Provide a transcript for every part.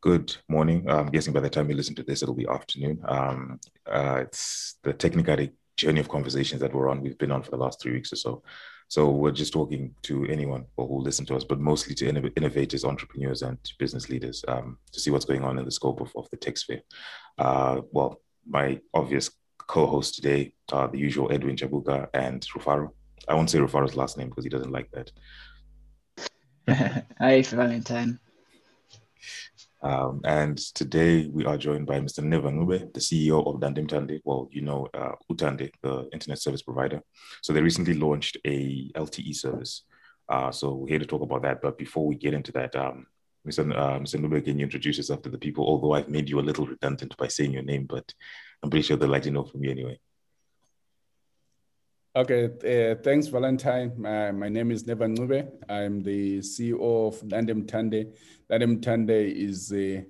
good morning. I'm guessing by the time you listen to this, it'll be afternoon. Um, uh, it's the technically journey of conversations that we're on. We've been on for the last three weeks or so. So we're just talking to anyone who will listen to us, but mostly to innovators, entrepreneurs, and business leaders um, to see what's going on in the scope of, of the tech sphere. Uh, well, my obvious co-host today are the usual Edwin Chabuka and Rufaro. I won't say Rufaro's last name because he doesn't like that. Hi, Valentine. Um, and today we are joined by Mr. Never Ncube, the CEO of Dandemutande. Well, you know uh, Utande, the internet service provider. So they recently launched a LTE service. Uh, so we're here to talk about that. But before we get into that, um, Mr. Uh, Mr. Ncube, can you introduce yourself to the people? Although I've made you a little redundant by saying your name, but I'm pretty sure they'll like to know from you anyway. Okay, uh, thanks, Valentine. My, my name is Never Ncube. I'm the CEO of Dandemutande. Dande Mtande is a,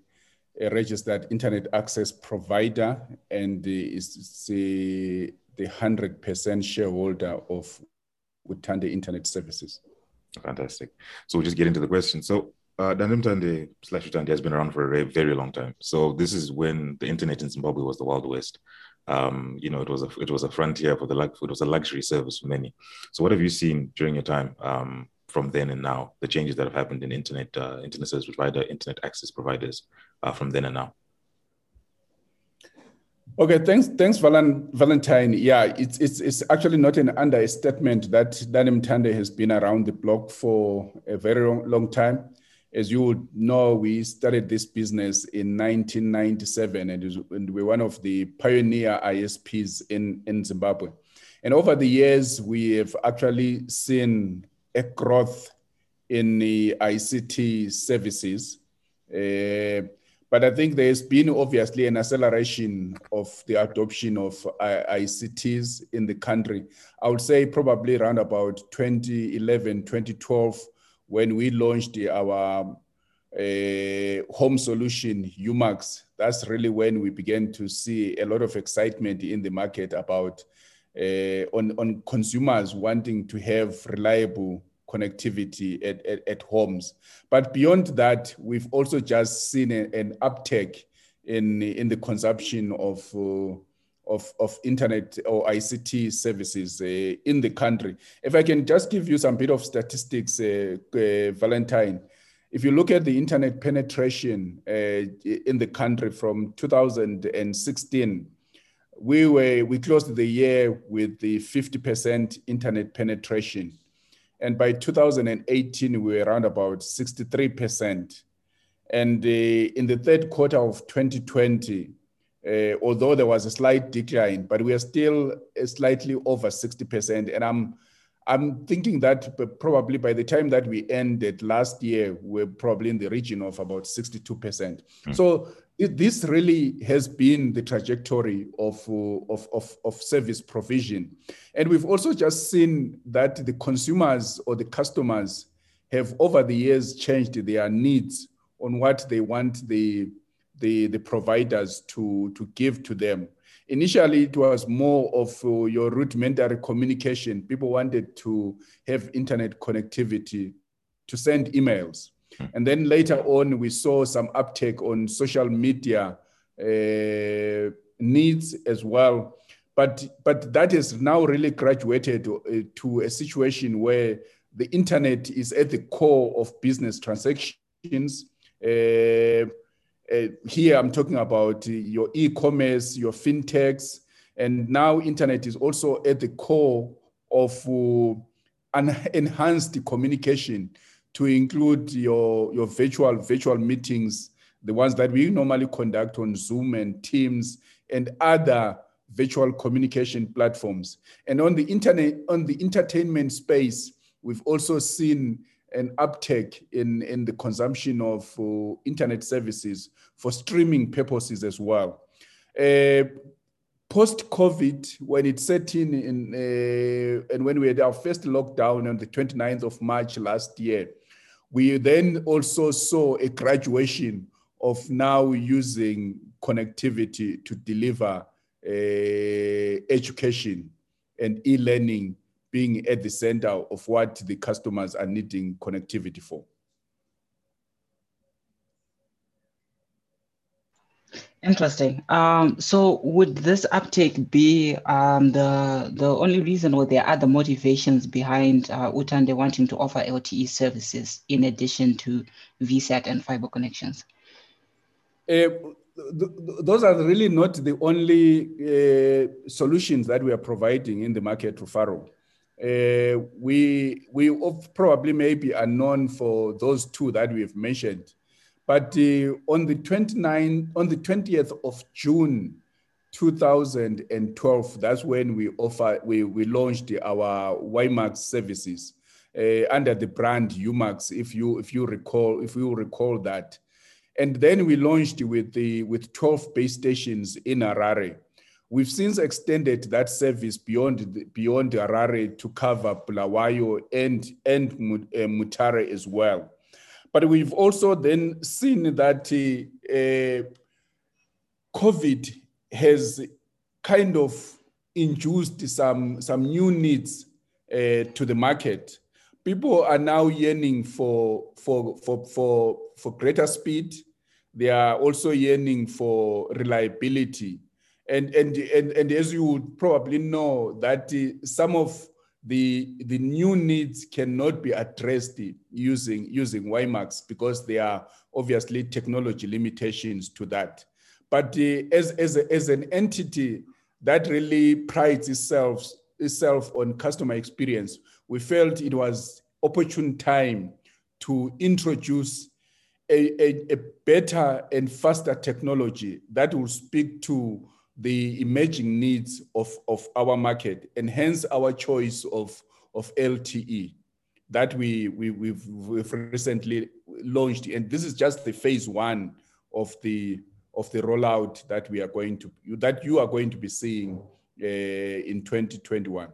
a, registered internet access provider and is the, the 100% shareholder of Utande Internet Services. Fantastic. So we'll just get into the question. So uh, Mtande slash Utande has been around for a very, very long time. So this is when the internet in Zimbabwe was the Wild West. Um, you know, it was a it was a frontier for the it was a luxury service for many. So, what have you seen during your time um, from then and now? The changes that have happened in internet uh, internet service provider, internet access providers uh, from then and now. Okay, thanks, thanks, Valentine. Yeah, it's it's it's actually not an understatement that Dandemutande has been around the block for a very long, long time as you would know, we started this business in 1997 and, and we're one of the pioneer ISPs in, in Zimbabwe. And over the years, we have actually seen a growth in the ICT services. Uh, but I think there's been obviously an acceleration of the adoption of ICTs in the country. I would say probably around about 2011, 2012 when we launched our uh, home solution, Umax, that's really when we began to see a lot of excitement in the market about uh, on, on consumers wanting to have reliable connectivity at, at, at, homes. But beyond that, we've also just seen a, an uptake in, in the consumption of uh, of, of internet or ICT services uh, in the country. If I can just give you some bit of statistics, uh, uh, Valentine, if you look at the internet penetration in the country from 2016, we were we closed the year with the 50% internet penetration. And by 2018, we were around about 63%. And in the third quarter of 2020, uh, although there was a slight decline, but we are still slightly over 60%. And I'm I'm thinking that probably by the time that we ended last year, we're probably in the region of about 62%. Mm. So it, this really has been the trajectory of, uh, of, of, of service provision. And we've also just seen that the consumers or the customers have over the years changed their needs on what they want the the, the providers to, to give to them. Initially, it was more of uh, your rudimentary communication. People wanted to have internet connectivity to send emails. Hmm. And then later on, we saw some uptake on social media uh, needs as well. But, but that has now really graduated to, uh, to a situation where the internet is at the core of business transactions. Uh, uh, here I'm talking about uh, your e-commerce, your fintechs, and now internet is also at the core of uh, an enhanced communication to include your, your virtual virtual meetings, the ones that we normally conduct on Zoom and Teams and other virtual communication platforms. And on the internet, on the entertainment space, we've also seen an uptake in, in the consumption of uh, internet services for streaming purposes as well. Uh, Post COVID, when it set in, in uh, and when we had our first lockdown on the 29th of March last year, we then also saw a graduation of now using connectivity to deliver uh, education and e learning being at the center of what the customers are needing connectivity for. Interesting. Um, so would this uptake be um, the the only reason, or there are other motivations behind uh, Utande wanting to offer LTE services in addition to VSAT and fiber connections? Uh, th- th- those are really not the only uh, solutions that we are providing in the market Rufaro. Uh, we we probably maybe are known for those two that we've mentioned but uh, on the 29th, on the 20th of June, 2012, that's when we offer we, we launched our WiMAX services uh, under the brand Umax, if you if you recall if you recall that. And then we launched with the with 12 base stations in Harare. We've since extended that service beyond beyond Harare to cover Bulawayo and and uh, Mutare as well. But we've also then seen that uh, COVID has kind of induced some, some new needs uh, to the market. People are now yearning for, for, for, for, for greater speed. They are also yearning for reliability. And, and, and, and as you would probably know, that uh, some of the, the new needs cannot be addressed using, using WiMAX because there are obviously technology limitations to that. But uh, as, as, a, as an entity that really prides itself, itself on customer experience, we felt it was opportune time to introduce a, a, a better and faster technology that will speak to the emerging needs of, of our market and hence our choice of, of LTE that we, we, we've, we've recently launched. And this is just the phase one of the, of the rollout that we are going to, that you are going to be seeing uh, in 2021.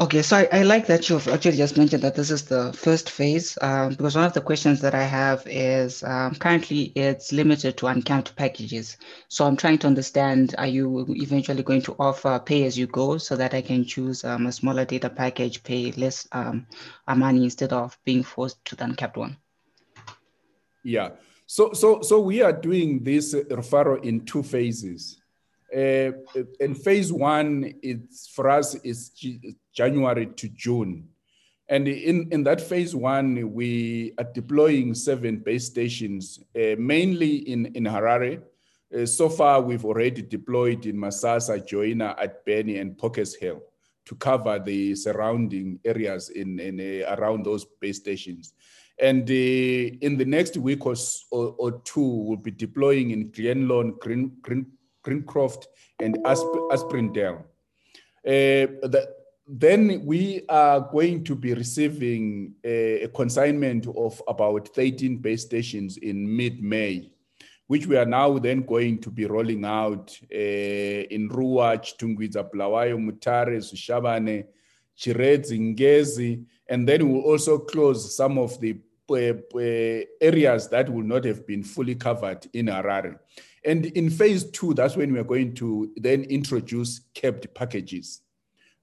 Okay, so I, I, like that you've actually just mentioned that this is the first phase um, because one of the questions that I have is um, currently it's limited to uncapped packages. So I'm trying to understand are you eventually going to offer pay as you go so that I can choose um, a smaller data package, pay less um, money instead of being forced to the uncapped one? Yeah, so, so, so we are doing this referral in two phases. Uh, and phase one, it's for us is January to June. And in, in that phase one, we are deploying seven base stations, uh, mainly in, in Harare. Uh, so far, we've already deployed in Masasa, Joina, Atbeni, and Pockett's Hill to cover the surrounding areas in, in uh, around those base stations. And uh, in the next week or, or, or, two, we'll be deploying in Glen Lorne, Green, Green, Greencroft, and Asp- Aspindale. Uh, the, then we are going to be receiving a, a consignment of about 13 base stations in mid-May, which we are now then going to be rolling out uh, in Ruwa, Chitungwiza, Bulawayo, Mutare, Zvishavane, Chiredzi, Ngezi, and then we'll also close some of the uh, areas that will not have been fully covered in Harare. And in phase two, that's when we're going to then introduce capped packages,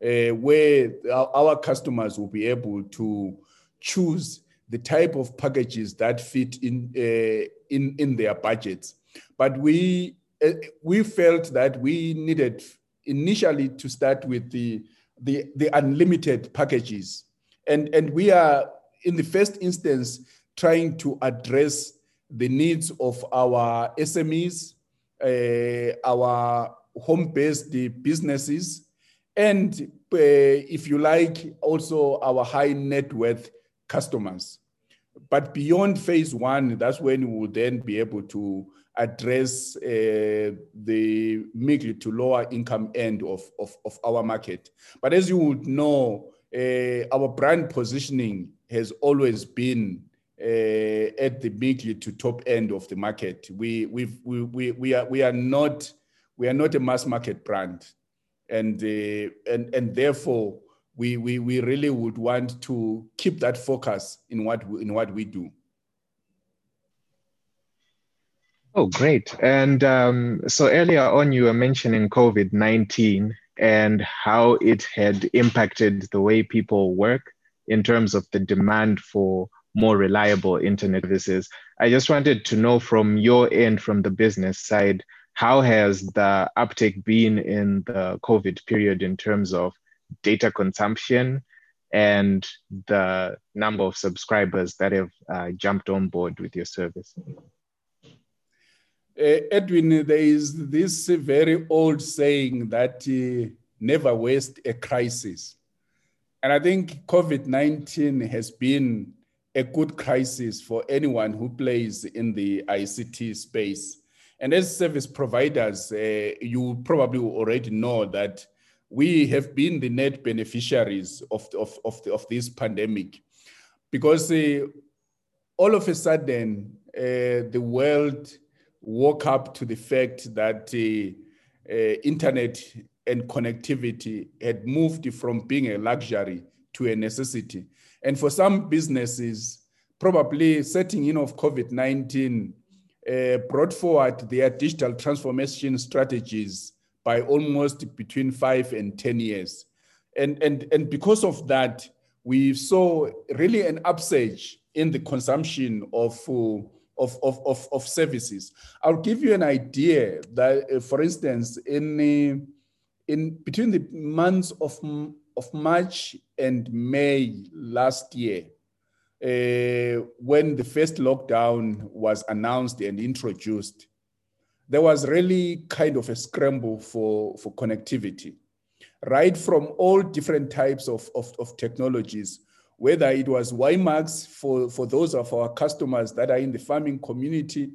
uh, where our, our, customers will be able to choose the type of packages that fit in uh, in in their budgets. But we uh, we felt that we needed initially to start with the the, the unlimited packages, and and we are in the first instance trying to address the needs of our SMEs, uh, our home-based businesses, and uh, if you like, also our high net worth customers. But beyond phase one, that's when we will then be able to address uh, the middle to lower income end of, of, of, our market. But as you would know, uh, our brand positioning has always been at the mid to top end of the market. We we we we are we are not we are not a mass market brand, and uh, and and therefore we, we we really would want to keep that focus in what in what we do. Oh, great! And um, so earlier on, you were mentioning COVID nineteen and how it had impacted the way people work in terms of the demand for more reliable internet services. I just wanted to know from your end, from the business side, how has the uptake been in the COVID period in terms of data consumption and the number of subscribers that have uh, jumped on board with your service? Uh, Edwin, there is this very old saying that uh, never waste a crisis. And I think COVID 19 has been a good crisis for anyone who plays in the ICT space. And as service providers, uh, you probably already know that we have been the net beneficiaries of, of, of, the, of this pandemic because uh, all of a sudden uh, the world woke up to the fact that uh, uh, internet and connectivity had moved from being a luxury to a necessity. And for some businesses, probably setting in of COVID 19 uh, brought forward their digital transformation strategies by almost between five and 10 years. And, and, and because of that, we saw really an upsurge in the consumption of, uh, of, of, of, of, services. I'll give you an idea that, uh, for instance, in, uh, in between the months of, of March and May last year, uh, when the first lockdown was announced and introduced, there was really kind of a scramble for, for connectivity, right from all different types of, of, of technologies, whether it was WiMAX for, for those of our customers that are in the farming community,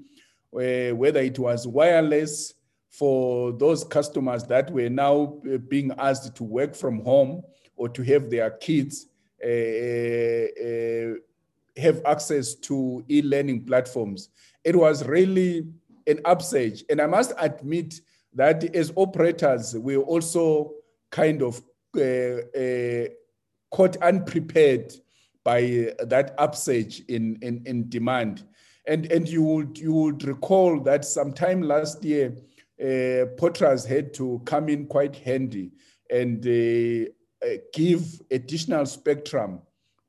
uh, whether it was wireless for those customers that were now uh, being asked to work from home or to have their kids uh, uh, have access to e-learning platforms. It was really an upsurge. And I must admit that as operators, we also kind of uh, uh, caught unprepared by that upsurge in, in, in demand. And, and you, would, you would recall that sometime last year, uh, POTRAZ had to come in quite handy and uh, uh, give additional spectrum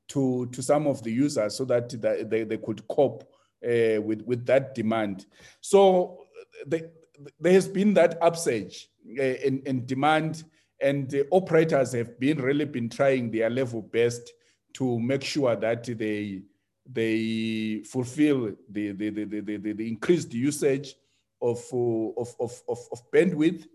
to, to some of the users so that they, they could cope uh, with, with that demand. So the, there has been that upsurge uh, in, in demand and the operators have been really been trying their level best to make sure that they they fulfill the, the, the, the, the, the increased usage of, of, of, of, of bandwidth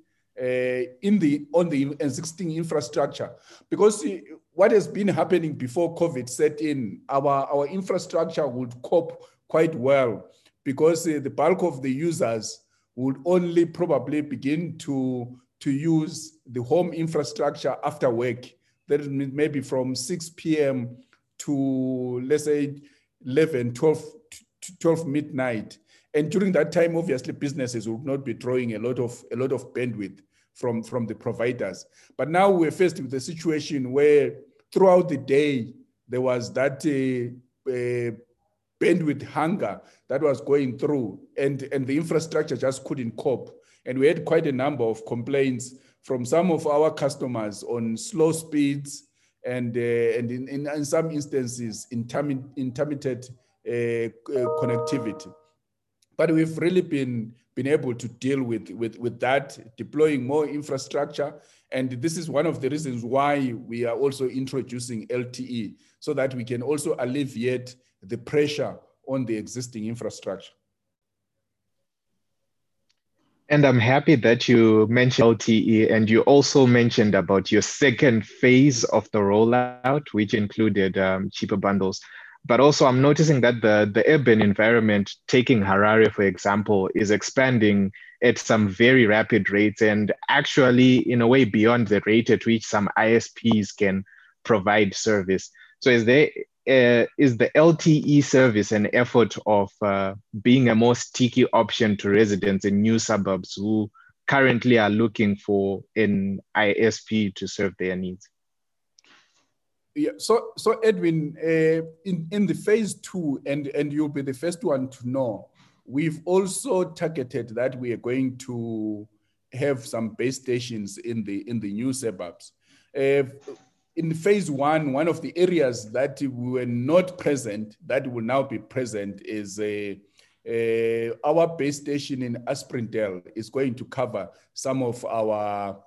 uh, in the on the existing infrastructure. Because what has been happening before covid set in our our infrastructure would cope quite well because uh, the bulk of the users would only probably begin to to use the home infrastructure after work. That maybe from 6 p.m to let's say 11 12 12 midnight and during that time, obviously, businesses would not be drawing a lot of a lot of bandwidth from, from the providers. But now we're faced with a situation where throughout the day there was that uh, uh, bandwidth hunger that was going through, and, and the infrastructure just couldn't cope. And we had quite a number of complaints from some of our customers on slow speeds and, uh, and in, in, in, some instances, intermittent uh, uh, connectivity. But we've really been, been able to deal with, with, with that, deploying more infrastructure. And this is one of the reasons why we are also introducing LTE, so that we can also alleviate the pressure on the existing infrastructure. And I'm happy that you mentioned LTE and you also mentioned about your second phase of the rollout, which included um, cheaper bundles. But also, I'm noticing that the, the urban environment, taking Harare, for example, is expanding at some very rapid rates and actually, in a way, beyond the rate at which some ISPs can provide service. So, is there uh, is the LTE service an effort of uh, being a more sticky option to residents in new suburbs who currently are looking for an ISP to serve their needs? Yeah, so so Edwin, uh, in in the phase two, and and you'll be the first one to know. We've also targeted that we are going to have some base stations in the in the new suburbs. Uh, in phase one, one of the areas that we were not present that will now be present is a, a our base station in Aspindale is going to cover some of our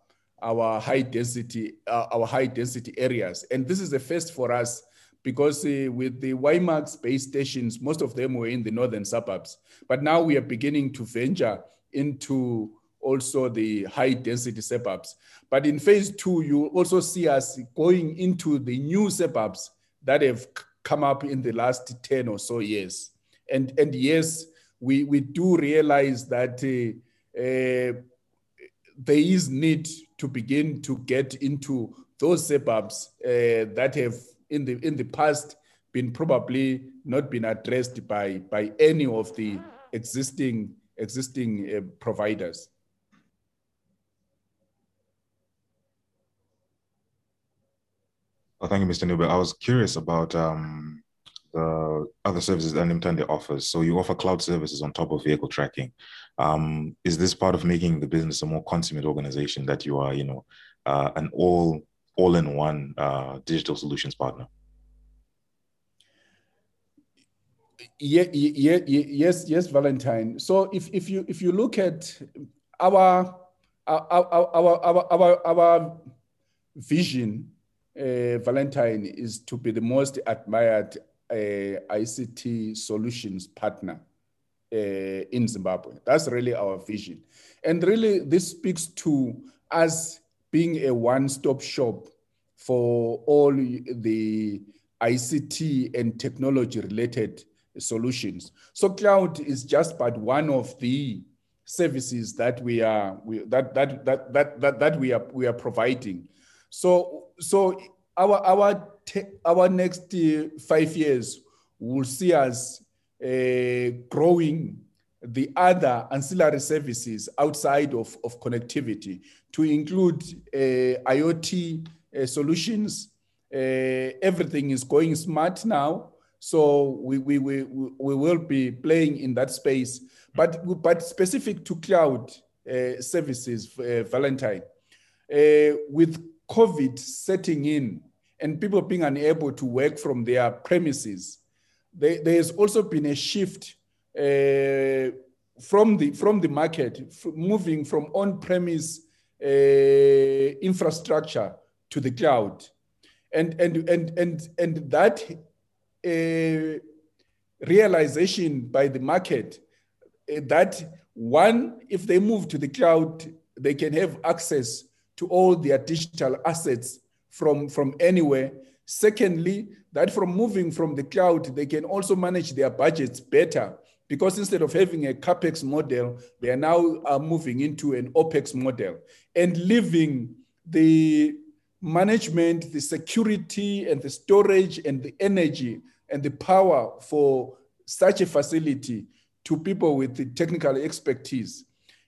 our high density uh, our high density areas, and this is a first for us because uh, with the WiMAX base stations, most of them were in the northern suburbs, but now we are beginning to venture into also the high density suburbs. But in phase two, you also see us going into the new suburbs that have come up in the last 10 or so years. And, and yes, we, we do realize that uh, uh, there is need to begin to get into those suburbs uh, that have in the in the past been probably not been addressed by by any of the existing existing uh, providers. Well, thank you, Mr. Ncube. I was curious about um, the other services that Nimtande offers. So you offer cloud services on top of vehicle tracking. Um, is this part of making the business a more consummate organization that you are, you know, uh, an all all-in-one uh, digital solutions partner? Yeah, yeah, yeah, yes, yes, Valentine. So if if you if you look at our our our our our, our vision uh, Valentine is to be the most admired ICT solutions partner uh, in Zimbabwe. That's really our vision. And really, this speaks to us being a one stop shop for all the ICT and technology related solutions. So, cloud is just but one of the services that we are we, that, that, that, that, that, that we are we are providing so, so our our our next uh, five years will see us uh, growing the other ancillary services outside of, of connectivity to include uh, IoT uh, solutions. Uh, everything is going smart now. So we, we, we, we will be playing in that space. But, but specific to cloud uh, services, Valentine, with COVID setting in and people being unable to work from their premises, there, there's also been a shift uh, from the from the market, moving from on-premise uh, infrastructure to the cloud, and and and and and that uh, realization by the market uh, that one, if they move to the cloud, they can have access to all their digital assets from, from anywhere. Secondly, that from moving from the cloud, they can also manage their budgets better because instead of having a capex model, they are now uh, moving into an opex model and leaving the management, the security, and the storage, and the energy and the power for such a facility to people with the technical expertise.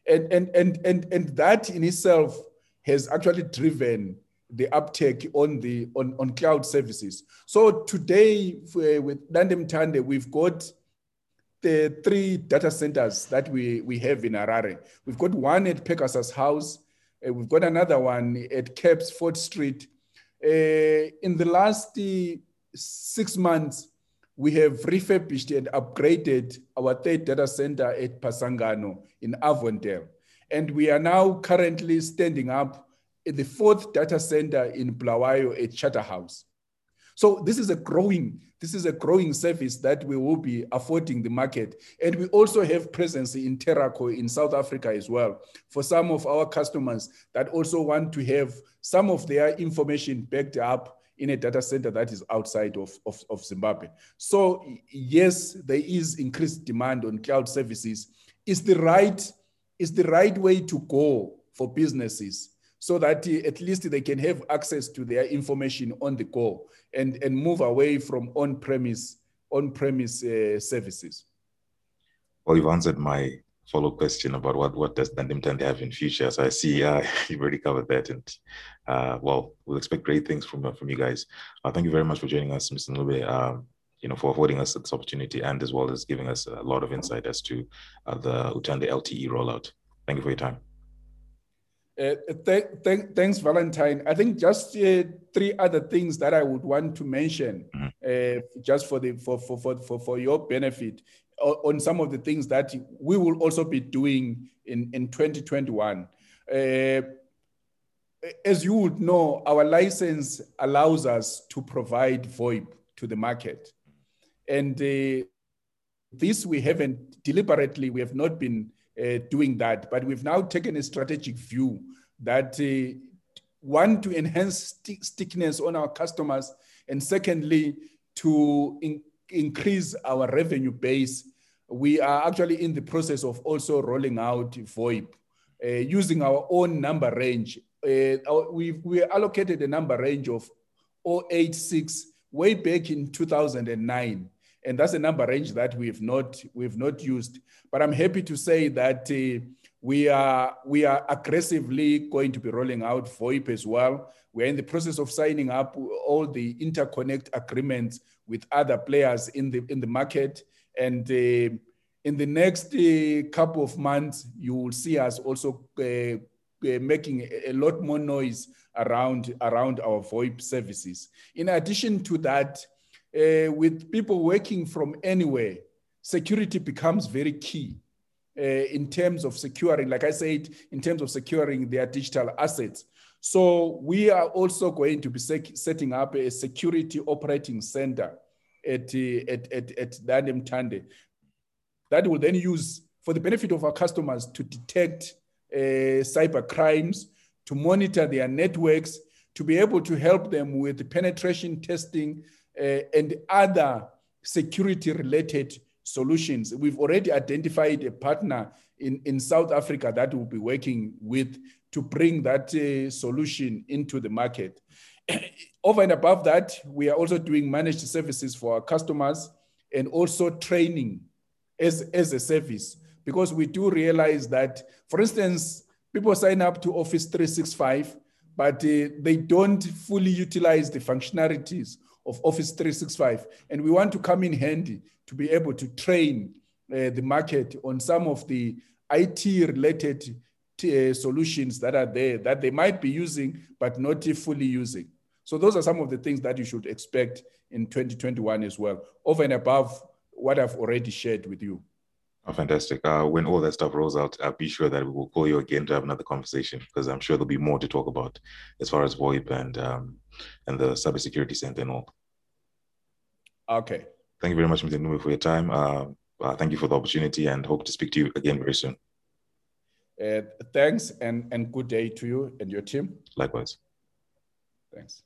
And, and, and, and, and that in itself has actually driven the uptake on the on, on cloud services. So today uh, with Dandemutande, we've got the three data centers that we, we have in Harare. We've got one at Pegasus House. Uh, we've got another one at CAPS Fort Street. Uh, in the last uh, six months, we have refurbished and upgraded our third data center at Pasangano in Avondale. And we are now currently standing up the fourth data center in Bulawayo at Charterhouse. So this is a growing, this is a growing service that we will be affording the market. And we also have presence in Teraco in South Africa as well for some of our customers that also want to have some of their information backed up in a data center that is outside of, of, of Zimbabwe. So yes, there is increased demand on cloud services. Is the right is the right way to go for businesses so that at least they can have access to their information on the go and, and move away from on-premise on-premise uh, services. Well, you've answered my follow-up question about what, what does Dandemutande have in future. So I see uh, you've already covered that. And uh, well, we'll expect great things from, from you guys. Uh, thank you very much for joining us, Mr. Ncube. Um, you know, for affording us this opportunity and as well as giving us a lot of insight as to uh, the Utande LTE rollout. Thank you for your time. Uh, th th thanks, Valentine. I think just uh, three other things that I would want to mention, mm-hmm. uh, just for the for, for for for for your benefit, on some of the things that we will also be doing in in 2021. Uh, as you would know, our license allows us to provide VoIP to the market, and uh, this we haven't deliberately we have not been uh, doing that. But we've now taken a strategic view that uh, one to enhance st- stickiness on our customers, and secondly to in- increase our revenue base. We are actually in the process of also rolling out VoIP uh, using our own number range. Uh, we we allocated a number range of 086 way back in 2009 and that's a number range that we've not we've not used. But I'm happy to say that uh, we are we are aggressively going to be rolling out VoIP as well. We're in the process of signing up all the interconnect agreements with other players in the in the market, and uh, in the next uh, couple of months, you will see us also uh, uh, making a lot more noise around around our VoIP services. In addition to that uh, with people working from anywhere, security becomes very key uh, in terms of securing, like I said, in terms of securing their digital assets. So we are also going to be setting up a security operating center at, uh, at, at, at Dandemutande that will then use for the benefit of our customers to detect uh, cyber crimes, to monitor their networks, to be able to help them with penetration testing, and other security related solutions. We've already identified a partner in, in South Africa that we'll be working with to bring that uh, solution into the market. Over and above that, we are also doing managed services for our customers and also training as, as a service because we do realize that, for instance, people sign up to Office 365, but uh, they don't fully utilize the functionalities of Office 365. And we want to come in handy to be able to train uh, the market on some of the IT related uh, solutions that are there that they might be using, but not fully using. So, those are some of the things that you should expect in 2021 as well, over and above what I've already shared with you. Oh, fantastic. Uh, when all that stuff rolls out, I'll be sure that we will call you again to have another conversation because I'm sure there'll be more to talk about as far as VoIP and um, and the cybersecurity center and all. Okay. Thank you very much, Mr. Numi, for your time. Uh, uh, thank you for the opportunity and hope to speak to you again very soon. Uh, thanks and, and good day to you and your team. Likewise. Thanks.